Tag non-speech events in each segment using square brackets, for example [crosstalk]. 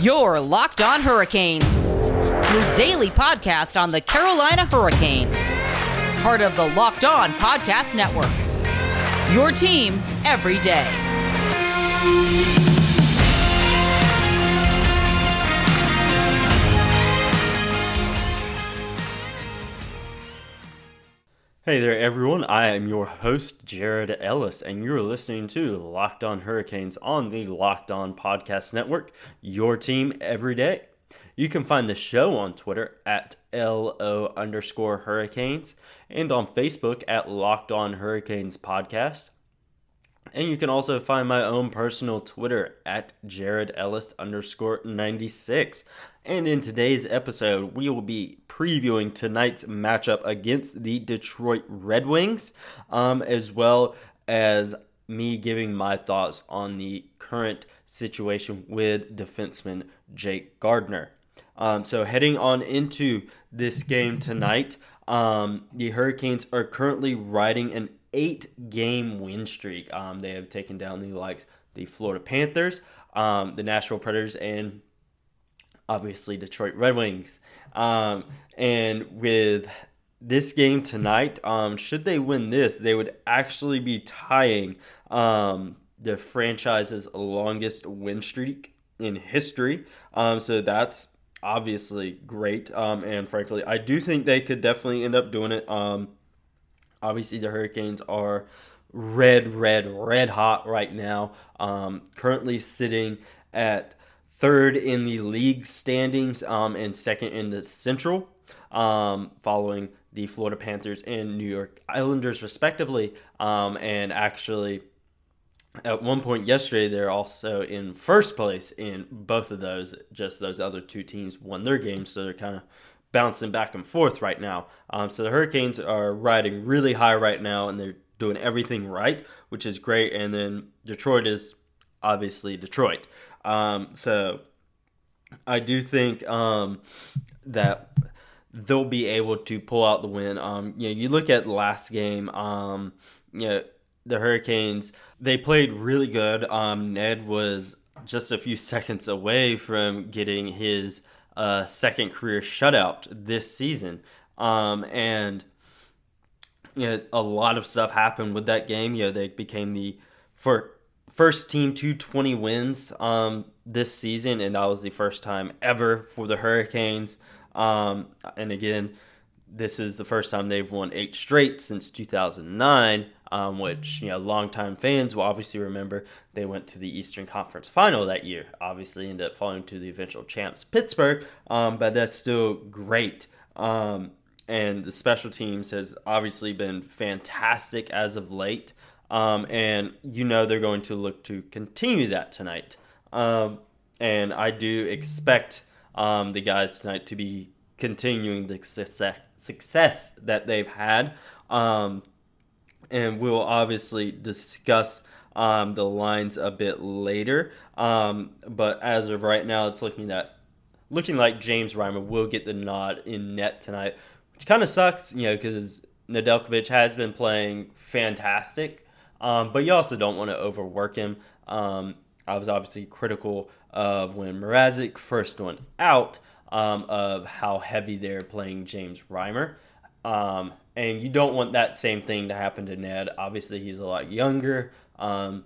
Your Locked On Hurricanes, your daily podcast on the Carolina Hurricanes. Part of the Locked On Podcast Network. Your team every day. Hey there, everyone. I am your host, Jared Ellis, and you're listening to Locked On Hurricanes on the Locked On Podcast Network, your team every day. You can find the show on Twitter at LO underscore Hurricanes and on Facebook at Locked On Hurricanes Podcast. And you can also find my own personal Twitter at Jared Ellis underscore 96. And in today's episode, we will be previewing tonight's matchup against the Detroit Red Wings, um, as well as me giving my thoughts on the current situation with defenseman Jake Gardiner. Um, so, heading on into this game tonight, um, the Hurricanes are currently riding an eight game win streak. Um, they have taken down the likes the Florida Panthers, um, the Nashville Predators, and obviously Detroit Red Wings. Um, and with this game tonight, um, should they win this, they would actually be tying um, the franchise's longest win streak in history. Um, so that's obviously great. Um, and frankly, I do think they could definitely end up doing it. Um, obviously, the Hurricanes are red, red, red hot right now. Um, currently sitting at third in the league standings um, and second in the Central, um, following the Florida Panthers and New York Islanders, respectively. Um, and actually, at one point yesterday, they're also in first place in both of those. Just those other two teams won their games, so they're kind of bouncing back and forth right now. Um, so the Hurricanes are riding really high right now, and they're doing everything right, which is great. And then Detroit is obviously Detroit. Um, so I do think um, that they'll be able to pull out the win. Um, you know, you look at the last game. Um, you know, the Hurricanes they played really good. Um, Ned was just a few [laughs] seconds away from getting his uh, second career shutout this season, um, and you know, a lot of stuff happened with that game. You know, they became the for first team to 20 wins um, this season, and that was the first time ever for the Hurricanes. Um, and again, this is the first time they've won eight straight since 2009, um, which, you know, longtime fans will obviously remember. They went to the Eastern Conference final that year, obviously ended up falling to the eventual champs, Pittsburgh, um, but that's still great. Um, and the special teams has obviously been fantastic as of late. Um, and you know they're going to look to continue that tonight. Um, and I do expect um, the guys tonight to be continuing the success, success that they've had. Um, and we'll obviously discuss um, the lines a bit later. Um, but as of right now, it's looking that looking like James Reimer will get the nod in net tonight, which kind of sucks, you know, because Nedeljkovic has been playing fantastic. Um, but you also don't want to overwork him. Um, I was obviously critical of when Mrazek first went out um, of how heavy they're playing James Reimer. And you don't want that same thing to happen to Ned. Obviously, he's a lot younger, um,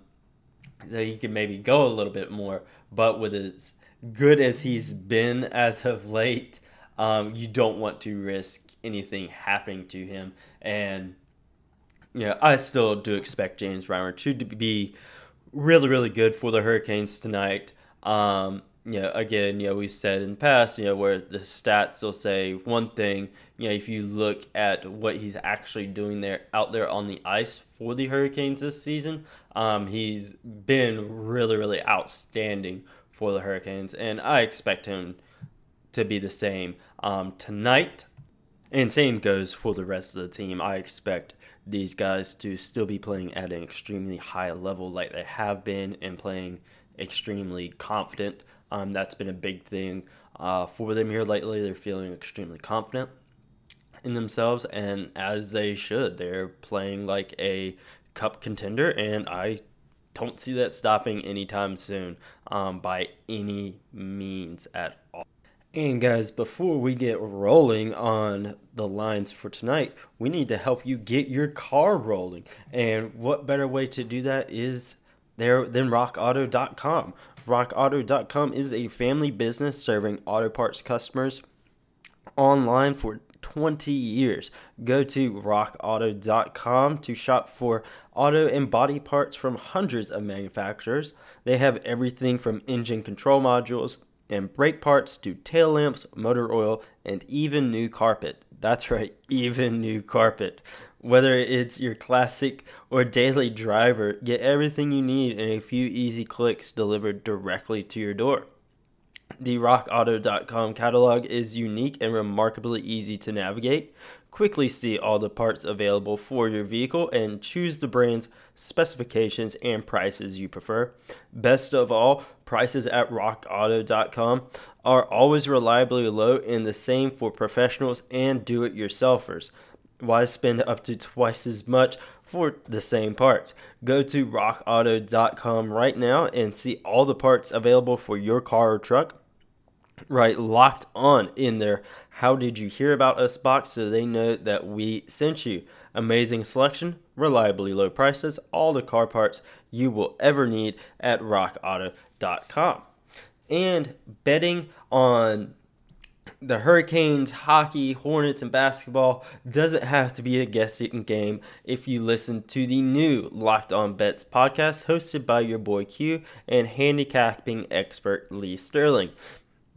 so he can maybe go a little bit more. But with as good as he's been as of late, um, you don't want to risk anything happening to him. And yeah, I still do expect James Reimer to be really, really good for the Hurricanes tonight. Um, you know, again, you know, we've said in the past, you know, where the stats will say one thing, you know, if you look at what he's actually doing there out there on the ice for the Hurricanes this season, um, he's been really, really outstanding for the Hurricanes, and I expect him to be the same um, tonight. And same goes for the rest of the team. I expect these guys to still be playing at an extremely high level like they have been and playing extremely confident. Um, that's been a big thing uh, for them here lately. They're feeling extremely confident in themselves, and as they should. They're playing like a cup contender, and I don't see that stopping anytime soon um, by any means at all. And guys, before we get rolling on the lines for tonight, we need to help you get your car rolling. And what better way to do that is there than rockauto.com. Rockauto.com is a family business serving auto parts customers online for 20 years. Go to rockauto.com to shop for auto and body parts from hundreds of manufacturers. They have everything from engine control modules and brake parts to tail lamps, motor oil, and even new carpet. That's right, [laughs] even new carpet. Whether it's your classic or daily driver, get everything you need in a few easy clicks delivered directly to your door. The rockauto.com catalog is unique and remarkably easy to navigate. Quickly see all the parts available for your vehicle and choose the brand's specifications and prices you prefer. Best of all, prices at rockauto.com are always reliably low and the same for professionals and do it yourselfers. Why spend up to twice as much for the same parts? Go to rockauto.com right now and see all the parts available for your car or truck. Write locked on in their. How did you hear about us box? So they know that we sent you. Amazing selection reliably low prices all the car parts you will ever need at rockauto.com and betting on the Hurricanes, hockey, Hornets, and basketball doesn't have to be a guessing game if you listen to the new Locked On Bets podcast hosted by your boy Q and handicapping expert Lee Sterling.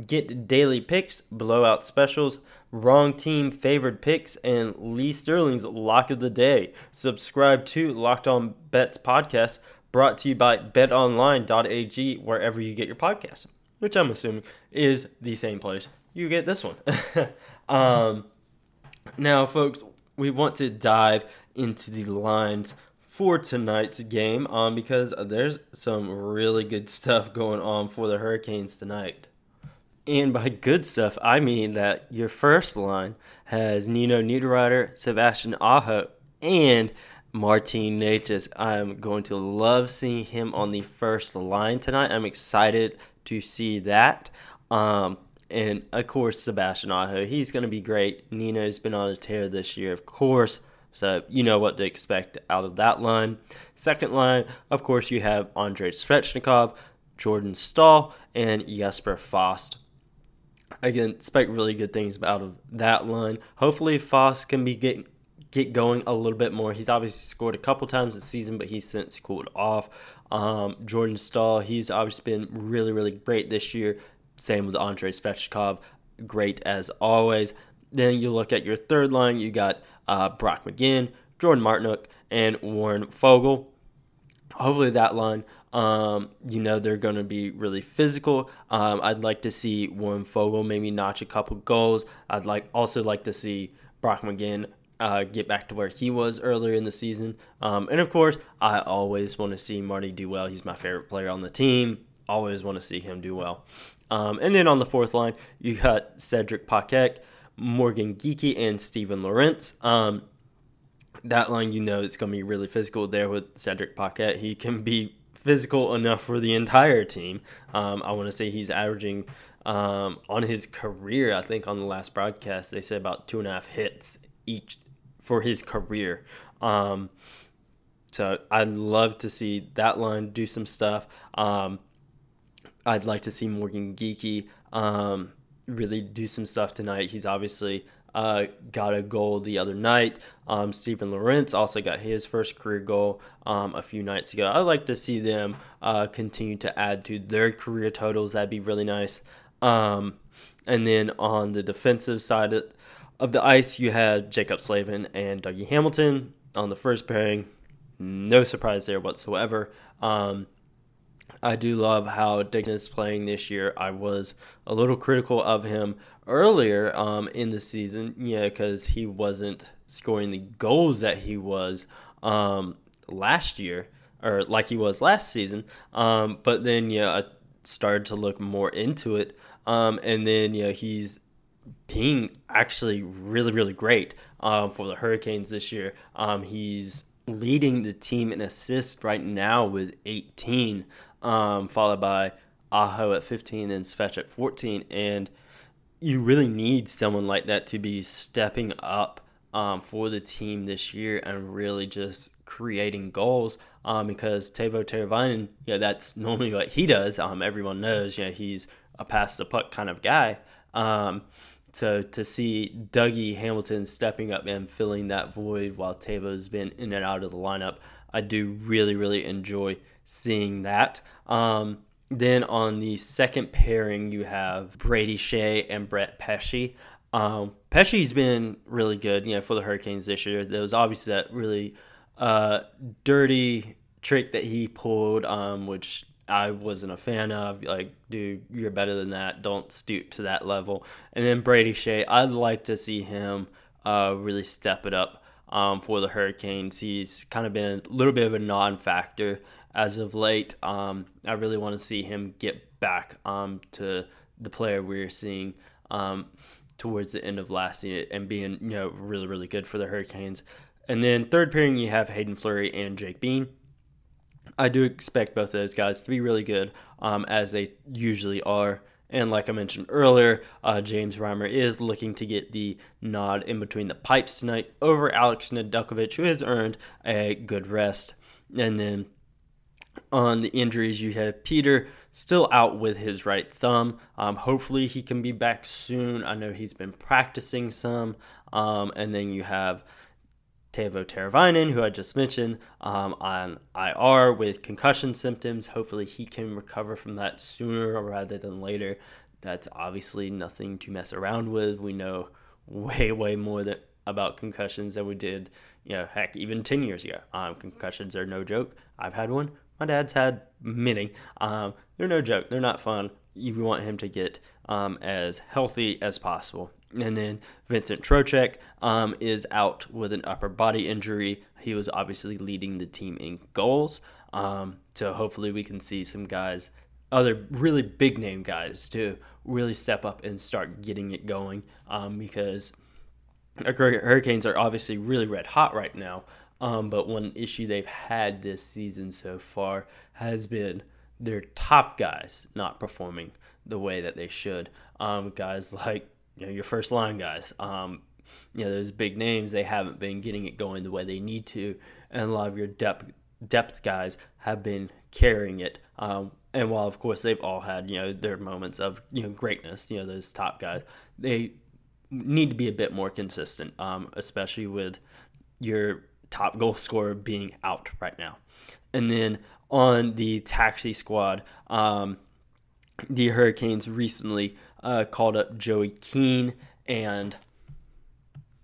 Get daily picks, blowout specials, wrong team favored picks, and Lee Sterling's lock of the day. Subscribe to Locked On Bets podcast brought to you by betonline.ag wherever you get your podcasts, which I'm assuming is the same place you get this one. [laughs] um, now, folks, we want to dive into the lines for tonight's game um, because there's some really good stuff going on for the Hurricanes tonight. And by good stuff, I mean that your first line has Nino Niederreiter, Sebastian Aho, and Martin Necas. I'm going to love seeing him on the first line tonight. I'm excited to see that. Um, and of course, Sebastian Aho, he's going to be great. Nino's been on a tear this year, of course. So you know what to expect out of that line. Second line, of course, you have Andrei Svechnikov, Jordan Staal, and Jesper Fast again, expect really good things out of that line. Hopefully, Foss can be get get going a little bit more. He's obviously scored a couple times this season, but he's since cooled off. Um, Jordan Staal, he's obviously been really, really great this year. Same with Andrei Svechnikov, great as always. Then you look at your third line, you got uh, Brock McGinn, Jordan Martinook, and Warren Foegele. Hopefully, that line um, you know they're going to be really physical. Um, I'd like to see Warren Foegele maybe notch a couple goals. I'd like also like to see Brock McGinn uh, get back to where he was earlier in the season. Um, and of course, I always want to see Marty do well. He's my favorite player on the team. Always want to see him do well. Um, and then on the fourth line, you got Cedric Paquette, Morgan Geekie, and Steven Lorentz. Um, that line, you know, it's going to be really physical there with Cedric Paquette. He can be physical enough for the entire team. Um, I want to say he's averaging um, on his career. I think on the last broadcast they said about two and a half hits each for his career. Um, so I'd love to see that line do some stuff. I'd like to see Morgan Geekie um, really do some stuff tonight. He's obviously uh, got a goal the other night. Um, Steven Lorentz also got his first career goal um, a few nights ago. I'd like to see them uh, continue to add to their career totals. That'd be really nice. Um, and then on the defensive side of the ice, you had Jaccob Slavin and Dougie Hamilton on the first pairing. No surprise there whatsoever. Um, I do love how Dickens is playing this year. I was a little critical of him earlier um, in the season, yeah, because he wasn't scoring the goals that he was um, last year or like he was last season. Um, but then, yeah, I started to look more into it. Um, and then, yeah, he's being actually really, really great um, for the Hurricanes this year. Um, he's leading the team in assists right now with 18, um, followed by Aho at 15 and Svetch at 14. And you really need someone like that to be stepping up um, for the team this year and really just creating goals um, because Teuvo Teravainen, yeah, that's normally what he does. Um, everyone knows, yeah, he's a pass the puck kind of guy. Um, so to see Dougie Hamilton stepping up and filling that void while Teuvo's been in and out of the lineup, I do really, really enjoy seeing that. Um, then on the second pairing, you have Brady Skjei and Brett Pesce. Um, Pesce's been really good, you know, for the Hurricanes this year. There was obviously that really uh, dirty trick that he pulled, um, which I wasn't a fan of. Like, dude, you're better than that. Don't stoop to that level. And then Brady Skjei, I'd like to see him uh, really step it up um, for the Hurricanes. He's kind of been a little bit of a non-factor as of late. Um, I really want to see him get back um, to the player we are seeing um, towards the end of last season and being you know really really good for the Hurricanes. And then third pairing you have Hayden Fleury and Jake Bean. I do expect both of those guys to be really good, um, as they usually are. And like I mentioned earlier, uh, James Reimer is looking to get the nod in between the pipes tonight over Alex Nedeljkovic, who has earned a good rest. And then on the injuries, you have Peter still out with his right thumb. Um, hopefully, he can be back soon. I know he's been practicing some. Um, and then you have Teuvo Teravainen, who I just mentioned, um, on IR with concussion symptoms. Hopefully, he can recover from that sooner rather than later. That's obviously nothing to mess around with. We know way, way more than, about concussions than we did, you know, heck, even 10 years ago. Um, concussions are no joke. I've had one. My dad's had many. Um, they're no joke. They're not fun. You want him to get um, as healthy as possible. And then Vincent Trocheck um, is out with an upper body injury. He was obviously leading the team in goals. Um, so hopefully we can see some guys, other really big name guys, to really step up and start getting it going um, because Hurricanes are obviously really red hot right now. Um, but one issue they've had this season so far has been their top guys not performing the way that they should. Um, guys like you know your first line guys. Um, you know those big names they haven't been getting it going the way they need to, and a lot of your depth depth guys have been carrying it. Um, and while of course they've all had you know their moments of you know greatness, you know those top guys, they need to be a bit more consistent, um, especially with your top goal scorer being out right now. And then on the taxi squad, um, the Hurricanes recently uh, called up Joey Keane and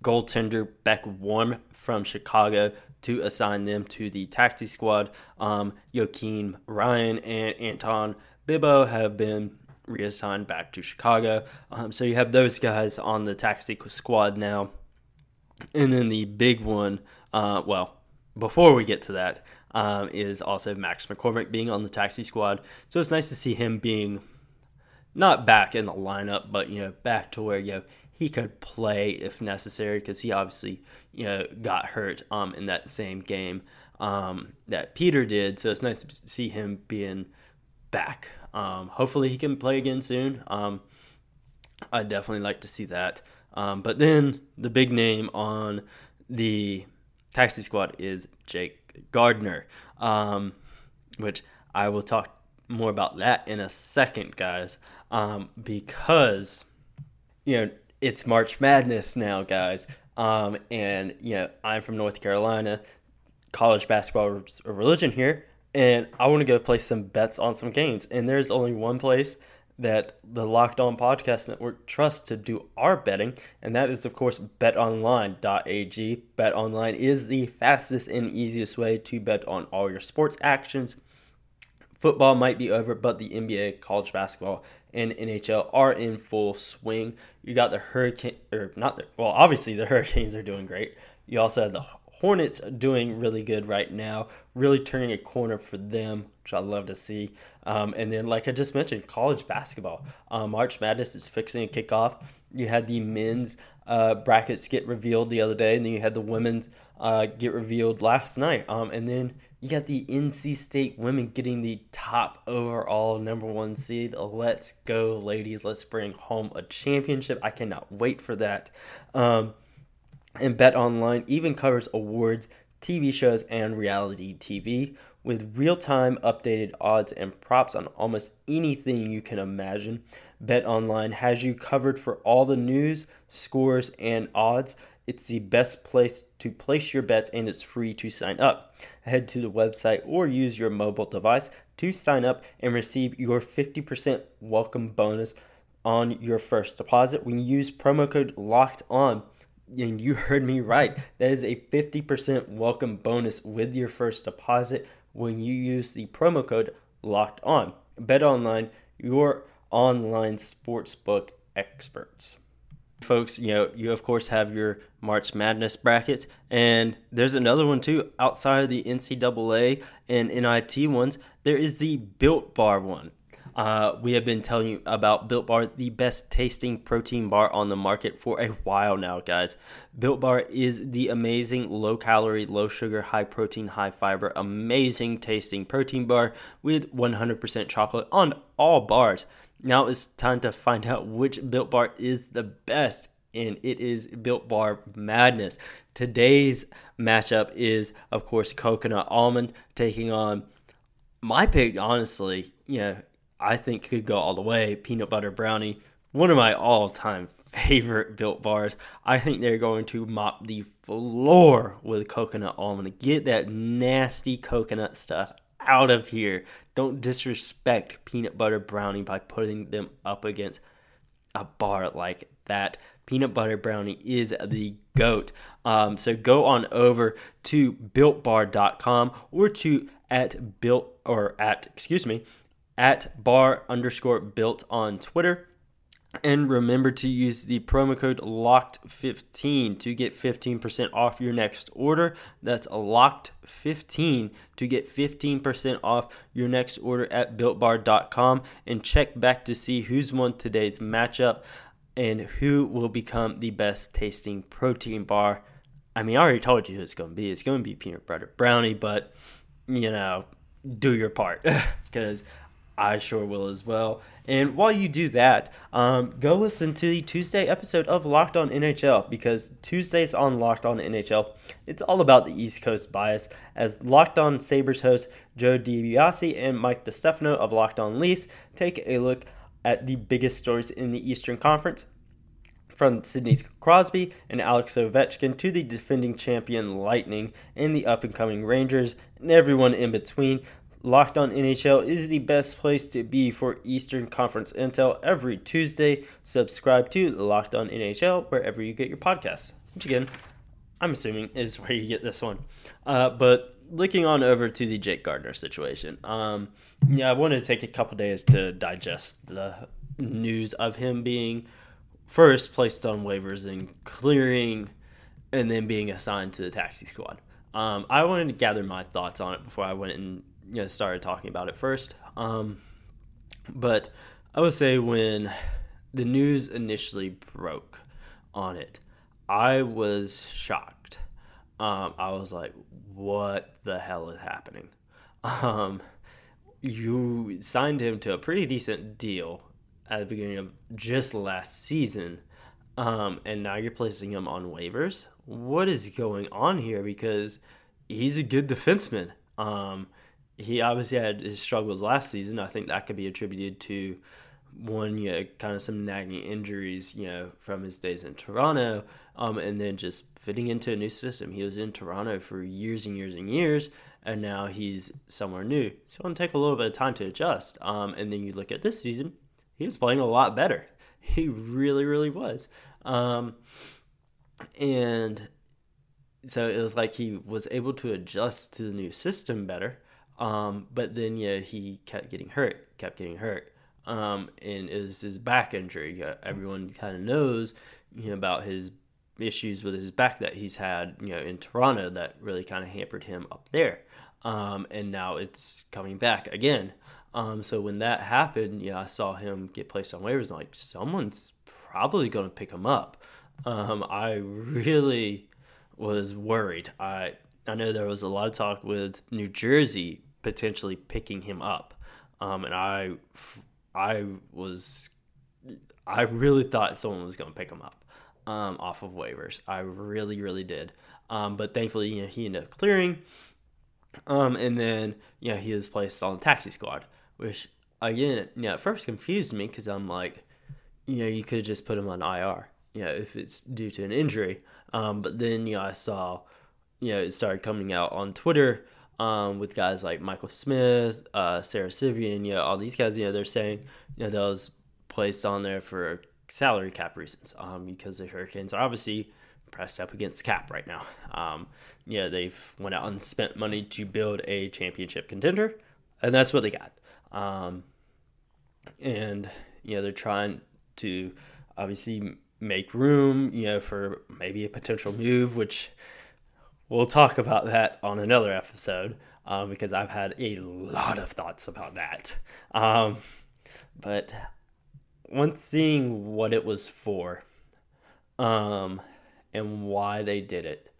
goaltender Beck Warm from Chicago to assign them to the taxi squad. Um, Joakim Ryan and Anton Bibbo have been reassigned back to Chicago. Um, so you have those guys on the taxi squad now. And then the big one, uh, well, before we get to that, um, is also Max McCormick being on the taxi squad. So it's nice to see him being not back in the lineup, but you know back to where you know he could play if necessary because he obviously you know got hurt um in that same game um that Peter did. So it's nice to see him being back. Um, hopefully he can play again soon. Um, I'd definitely like to see that. Um, but then the big name on the taxi squad is Jake Gardiner, um, which I will talk more about that in a second, guys, um, because you know it's March Madness now, guys, um, and you know I'm from North Carolina, college basketball is a religion here, and I want to go place some bets on some games, and there's only one place that the Locked On Podcast Network trusts to do our betting, and that is, of course, betonline.ag. BetOnline is the fastest and easiest way to bet on all your sports actions Football might be over, but the NBA, college basketball, and NHL are in full swing. You got the Hurricane, or not the, well, obviously the Hurricanes are doing great. You also have the Hornets doing really good right now, really turning a corner for them, which I love to see. Um, and then, like I just mentioned, college basketball. Um, March Madness is fixing to kick off. you had the men's uh, brackets get revealed the other day, and then you had the women's uh, get revealed last night. Um, and then you got the NC State women getting the top overall number one seed. Let's go, ladies! Let's bring home a championship. I cannot wait for that. Um, and Bet Online even covers awards, TV shows, and reality TV with real time updated odds and props on almost anything you can imagine. Bet Online has you covered for all the news, scores, and odds. It's the best place to place your bets and it's free to sign up. Head to the website or use your mobile device to sign up and receive your 50% welcome bonus on your first deposit when you use promo code locked on and you heard me right that is a 50% welcome bonus with your first deposit when you use the promo code locked on bet online your online sportsbook experts. Folks, you know, you of course have your March Madness brackets, and there's another one too outside of the NCAA and NIT ones. There is the Built Bar one. Uh, we have been telling you about Built Bar, the best tasting protein bar on the market for a while now, guys. Built Bar is the amazing low calorie, low sugar, high protein, high fiber, amazing tasting protein bar with 100% chocolate on all bars. Now it's time to find out which Built Bar is the best, and it is Built Bar Madness. Today's matchup is, of course, Coconut Almond taking on my pick, honestly, you know, I think could go all the way. Peanut Butter Brownie, one of my all time favorite built bars. I think they're going to mop the floor with coconut almond. Get that nasty coconut stuff out of here. Don't disrespect peanut butter brownie by putting them up against a bar like that. Peanut butter brownie is the goat. Um, so go on over to builtbar.com or to at built or at excuse me at bar underscore built on Twitter. And remember to use the promo code LOCKED15 to get 15% off your next order. That's LOCKED15 to get 15% off your next order at BuiltBar.com. And check back to see who's won today's matchup and who will become the best tasting protein bar. I mean, I already told you who it's going to be. It's going to be peanut butter brownie, but, you know, do your part [laughs] because I sure will as well. And while you do that, um, go listen to the Tuesday episode of Locked On NHL because Tuesdays on Locked On NHL, it's all about the East Coast bias. As Locked On Sabres host Joe DiBiase and Mike DeStefano of Locked On Leafs take a look at the biggest stories in the Eastern Conference. From Sidney Crosby and Alex Ovechkin to the defending champion Lightning and the up and coming Rangers and everyone in between, Locked On NHL is the best place to be for Eastern Conference intel every Tuesday. Subscribe to Locked On NHL wherever you get your podcasts, which again, I'm assuming is [laughs] where you get this one. Uh, but looking on over to the Jake Gardiner situation, um, yeah, I wanted to take a couple days to digest the news of him being first placed on waivers and clearing, and then being assigned to the taxi squad. Um, I wanted to gather my thoughts on it before I went and you know, started talking about it first. Um, but I would say when the news initially broke on it, I was shocked. Um, I was like, what the hell is happening? Um, you signed him to a pretty decent deal at the beginning of just last season, um, and now you're placing him on waivers. What is going on here? Because he's a good defenseman. Um, he obviously had his struggles last season. I think that could be attributed to one, you know, kind of some nagging injuries, you know, from his days in Toronto, um, and then just fitting into a new system. He was in Toronto for years and years and years, and now he's somewhere new. So it'll take a little bit of time to adjust. Um, and then you look at this season, he was playing a lot better. [laughs] He really, really was. Um, and so it was like he was able to adjust to the new system better. Um, but then yeah, he kept getting hurt, kept getting hurt. Um, and it was his back injury. Everyone kind of knows you know, about his issues with his back that he's had, you know, in Toronto that really kind of hampered him up there. Um, and now it's coming back again. Um, so when that happened, yeah, I saw him get placed on waivers. And like, someone's probably going to pick him up. Um, I really was worried. I I know there was a lot of talk with New Jersey potentially picking him up, um, and I I was I really thought someone was going to pick him up um, off of waivers. I really really did. Um, but thankfully, you know, he ended up clearing. Um, and then you know he was placed on the taxi squad, which again, you know, at first confused me because I'm like, you know, you could have just put him on IR, you know, if it's due to an injury. Um, but then you know I saw, you know, it started coming out on Twitter. Um, with guys like Michael Smith, uh, Sara Civian, you know, all these guys, you know, they're saying, you know, that was placed on there for salary cap reasons, um, because the Hurricanes are obviously pressed up against cap right now. Um, yeah, they've went out and spent money to build a championship contender, and that's what they got. Um, and you know they're trying to obviously make room, you know, for maybe a potential move, which we'll talk about that on another episode um, because I've had a lot of thoughts about that. Um, but once seeing what it was for, um, and why they did it,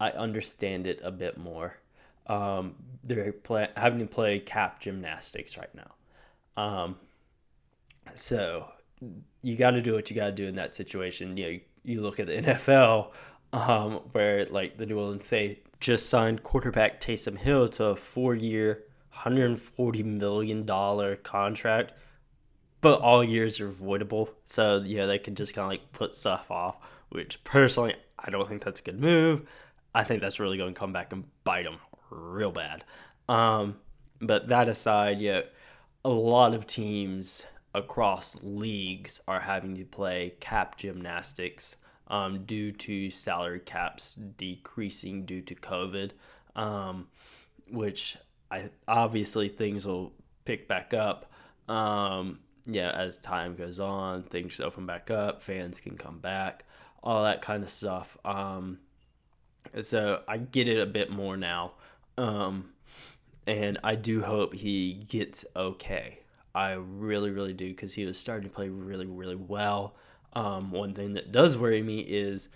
I understand it a bit more. Um, they're play, having to play cap gymnastics right now. Um, so you got to do what you got to do in that situation. You know, you, you look at the NFL, um, where like the New Orleans Saints just signed quarterback Taysom Hill to a four-year, hundred and forty million dollar contract, but all years are voidable. So yeah, they can just kind of like put stuff off which personally I don't think that's a good move. I think that's really going to come back and bite them real bad. Um, but that aside, yeah, a lot of teams across leagues are having to play cap gymnastics um, due to salary caps decreasing due to COVID, um, which I obviously things will pick back up. Um, yeah, as time goes on, things open back up, fans can come back all that kind of stuff. Um, so I get it a bit more now. Um, and I do hope he gets okay. I really, really do because he was starting to play really, really well. Um, one thing that does worry me is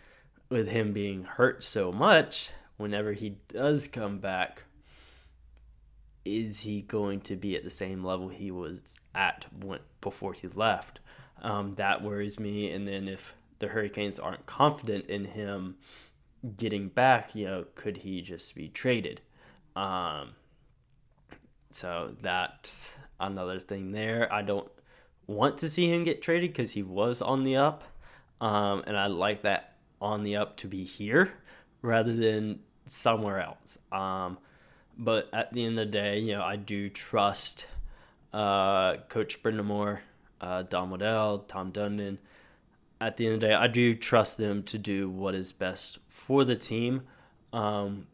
with him being hurt so much, whenever he does come back, is he going to be at the same level he was at when, before he left? Um, that worries me. And then if the Hurricanes aren't confident in him getting back, you know, could he just be traded? Um, so that's another thing there. I don't want to see him get traded because he was on the up, um, and I like that on the up to be here rather than somewhere else. Um, but at the end of the day, you know, I do trust uh, Coach Brind'Amour, uh, Don Waddell, Tom Dundon at the end of the day, I do trust them to do what is best for the team. Um,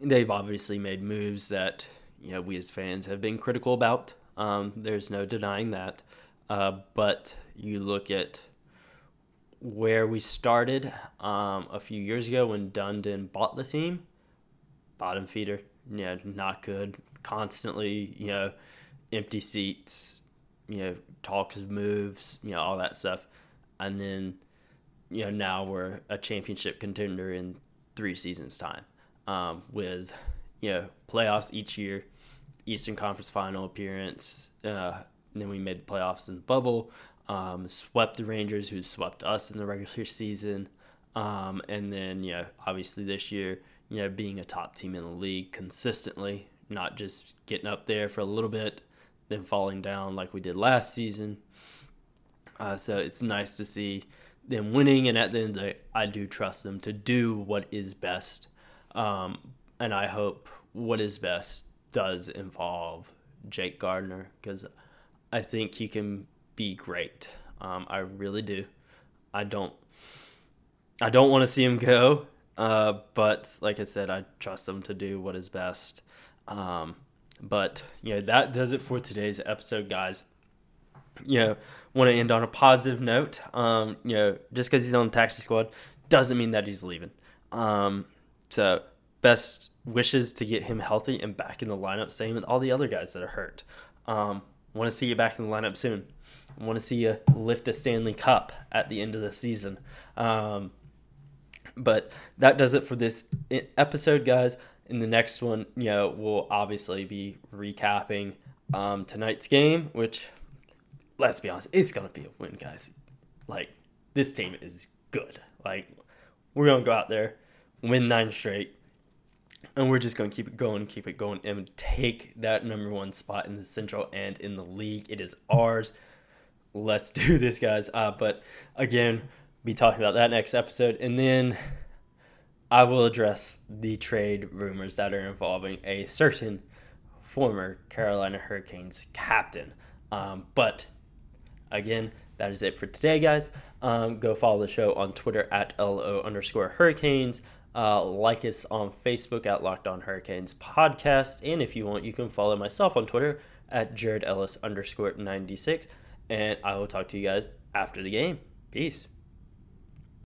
they've obviously made moves that you know we as fans have been critical about. Um, there's no denying that. Uh, but you look at where we started um, a few years ago when Dundon bought the team, bottom feeder, yeah, not good. Constantly, you know, empty seats, you know, talks of moves, you know, all that stuff and then you know now we're a championship contender in three seasons time um, with you know playoffs each year eastern conference final appearance uh, then we made the playoffs in the bubble um, swept the rangers who swept us in the regular [laughs] season um, and then you know obviously this year you know being a top team in the league consistently not just getting up there for a little bit then falling down like we did last season uh, so it's nice to see them winning, and at the end of the day, I do trust them to do what is best. Um, and I hope what is best does involve Jake Gardiner because I think he can be great. Um, I really do. I don't. I don't want to see him go, uh, but like I said, I trust him to do what is best. Um, but you know that does it for today's episode, guys you know, want to end on a positive note. Um, you know, just because he's on the taxi squad doesn't mean that he's leaving. Um, so best wishes to get him healthy and back in the lineup. Same with all the other guys that are hurt. Um, want to see you back in the lineup soon. Want to see you lift the Stanley Cup at the end of the season. Um, but that does it for this episode, guys. In the next one, you know, we'll obviously be recapping um, tonight's game, which, let's be honest, it's gonna be a win, guys. Like this team is good. Like we're gonna go out there, win nine straight, and we're just gonna keep it going, keep it going, and take that number one spot in the Central and in the league. It is ours. Let's do [laughs] this, guys. Uh, but again, be talking about that next episode, and then I will address the trade rumors that are involving a certain former Carolina Hurricanes captain. Um, but again, that is it for today, guys. Um, go follow the show on Twitter at LO underscore Hurricanes. Uh, like us on Facebook at Locked On Hurricanes Podcast. And if you want, you can follow myself on Twitter at Jared Ellis underscore 96. And I will talk to you guys after the game. Peace.